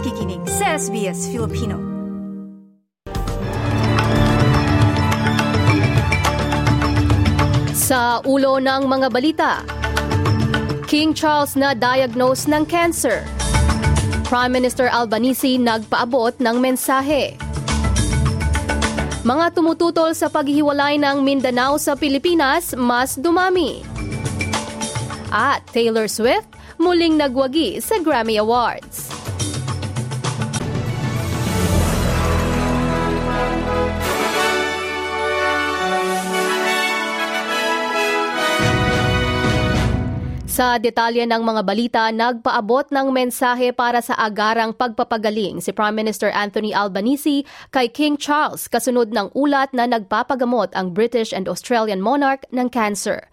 nakikinig sa SBS Filipino. Sa ulo ng mga balita, King Charles na diagnose ng cancer. Prime Minister Albanese nagpaabot ng mensahe. Mga tumututol sa paghihiwalay ng Mindanao sa Pilipinas mas dumami. At Taylor Swift muling nagwagi sa Grammy Awards. Sa detalye ng mga balita, nagpaabot ng mensahe para sa agarang pagpapagaling si Prime Minister Anthony Albanese kay King Charles kasunod ng ulat na nagpapagamot ang British and Australian monarch ng cancer.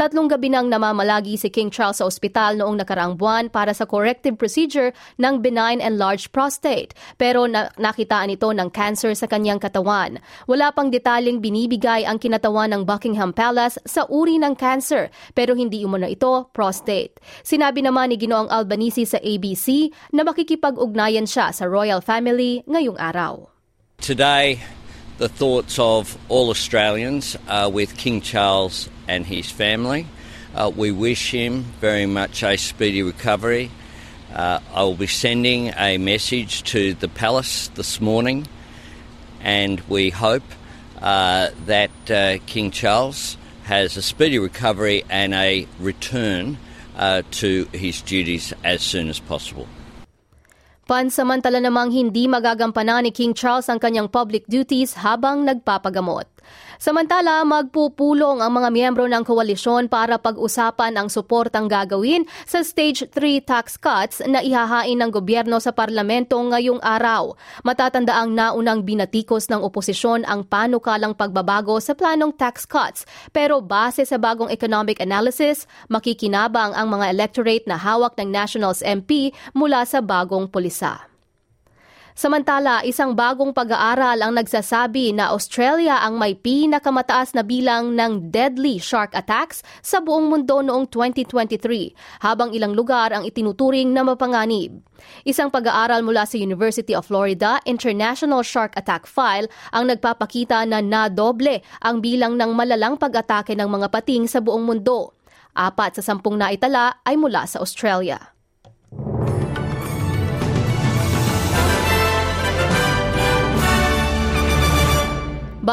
Tatlong gabi nang namamalagi si King Charles sa ospital noong nakaraang buwan para sa corrective procedure ng benign enlarged prostate pero na- nakitaan ito ng cancer sa kanyang katawan. Wala pang detalyeng binibigay ang kinatawan ng Buckingham Palace sa uri ng cancer pero hindi umano ito prostate. Sinabi naman ni Ginoong Albanese sa ABC na makikipag-ugnayan siya sa royal family ngayong araw. Today, the thoughts of all Australians are with King Charles and his family. Uh, we wish him very much a speedy recovery. Uh, I will be sending a message to the palace this morning, and we hope uh, that uh, King Charles has a speedy recovery and a return uh, to his duties as soon as possible. Pansamantala namang hindi magagampanan ni King Charles ang kanyang public duties habang nagpapagamot. Samantala, magpupulong ang mga miyembro ng koalisyon para pag-usapan ang suportang gagawin sa Stage 3 tax cuts na ihahain ng gobyerno sa parlamento ngayong araw. Matatanda ang naunang binatikos ng oposisyon ang panukalang pagbabago sa planong tax cuts pero base sa bagong economic analysis, makikinabang ang mga electorate na hawak ng Nationals MP mula sa bagong pulisa. Samantala, isang bagong pag-aaral ang nagsasabi na Australia ang may pinakamataas na bilang ng deadly shark attacks sa buong mundo noong 2023, habang ilang lugar ang itinuturing na mapanganib. Isang pag-aaral mula sa University of Florida International Shark Attack File ang nagpapakita na nadoble ang bilang ng malalang pag-atake ng mga pating sa buong mundo. Apat sa sampung naitala ay mula sa Australia.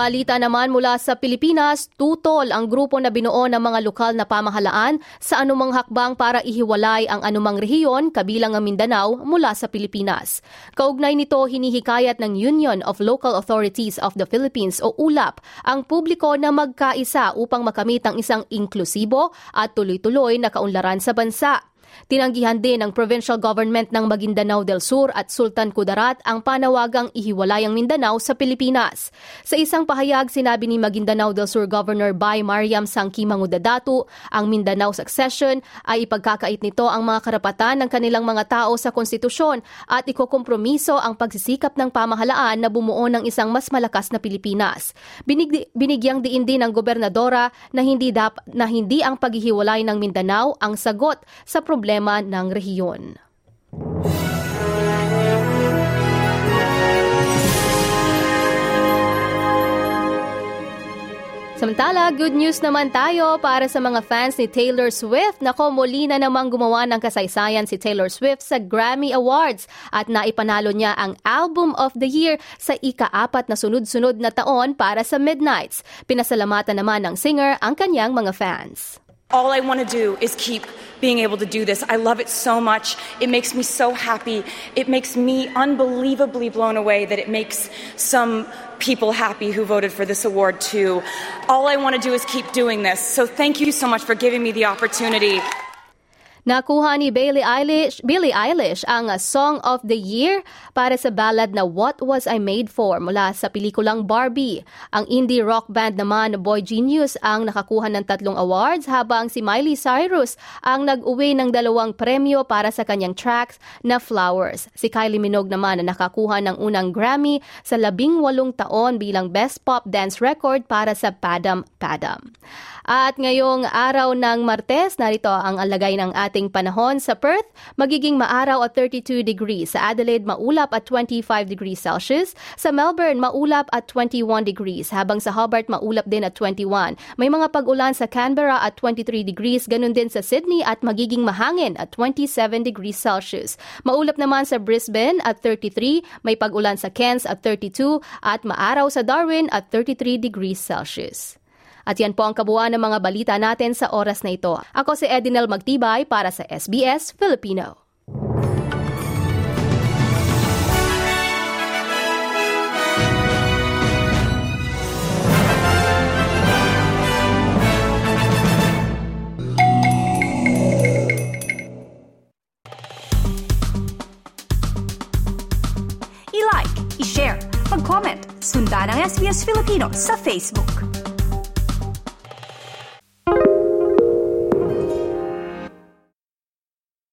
Balita naman mula sa Pilipinas, tutol ang grupo na binuo ng mga lokal na pamahalaan sa anumang hakbang para ihiwalay ang anumang rehiyon kabilang ang Mindanao mula sa Pilipinas. Kaugnay nito, hinihikayat ng Union of Local Authorities of the Philippines o ULAP ang publiko na magkaisa upang makamit ang isang inklusibo at tuloy-tuloy na kaunlaran sa bansa. Tinanggihan din ng provincial government ng Maguindanao del Sur at Sultan Kudarat ang panawagang ihiwalay ang Mindanao sa Pilipinas. Sa isang pahayag, sinabi ni Maguindanao del Sur Governor Bay Mariam Sangki Mangudadatu, ang Mindanao succession ay ipagkakait nito ang mga karapatan ng kanilang mga tao sa konstitusyon at ikokompromiso ang pagsisikap ng pamahalaan na bumuo ng isang mas malakas na Pilipinas. Binig, binigyang diin din ng gobernadora na hindi dap, na hindi ang paghihiwalay ng Mindanao ang sagot sa problema problema ng rehiyon. Samantala, good news naman tayo para sa mga fans ni Taylor Swift. Nako, muli na namang gumawa ng kasaysayan si Taylor Swift sa Grammy Awards at naipanalo niya ang Album of the Year sa ika-apat na sunod-sunod na taon para sa Midnights. Pinasalamatan naman ng singer ang kanyang mga fans. All I want to do is keep being able to do this. I love it so much. It makes me so happy. It makes me unbelievably blown away that it makes some people happy who voted for this award too. All I want to do is keep doing this. So thank you so much for giving me the opportunity. Nakuha ni Billie Eilish, Billie Eilish ang Song of the Year para sa ballad na What Was I Made For mula sa pelikulang Barbie. Ang indie rock band naman Boy Genius ang nakakuha ng tatlong awards habang si Miley Cyrus ang nag-uwi ng dalawang premyo para sa kanyang tracks na Flowers. Si Kylie Minogue naman na nakakuha ng unang Grammy sa labing walong taon bilang Best Pop Dance Record para sa Padam Padam. At ngayong araw ng Martes, narito ang alagay ng ating ating panahon sa Perth, magiging maaraw at 32 degrees. Sa Adelaide, maulap at 25 degrees Celsius. Sa Melbourne, maulap at 21 degrees. Habang sa Hobart, maulap din at 21. May mga pag-ulan sa Canberra at 23 degrees. Ganun din sa Sydney at magiging mahangin at 27 degrees Celsius. Maulap naman sa Brisbane at 33. May pag-ulan sa Cairns at 32. At maaraw sa Darwin at 33 degrees Celsius. At yan po ang kabuuan ng mga balita natin sa oras na ito. Ako si Edinel Magtibay para sa SBS Filipino. I-like, i-share, mag-comment, sundan ang SBS Filipino sa Facebook.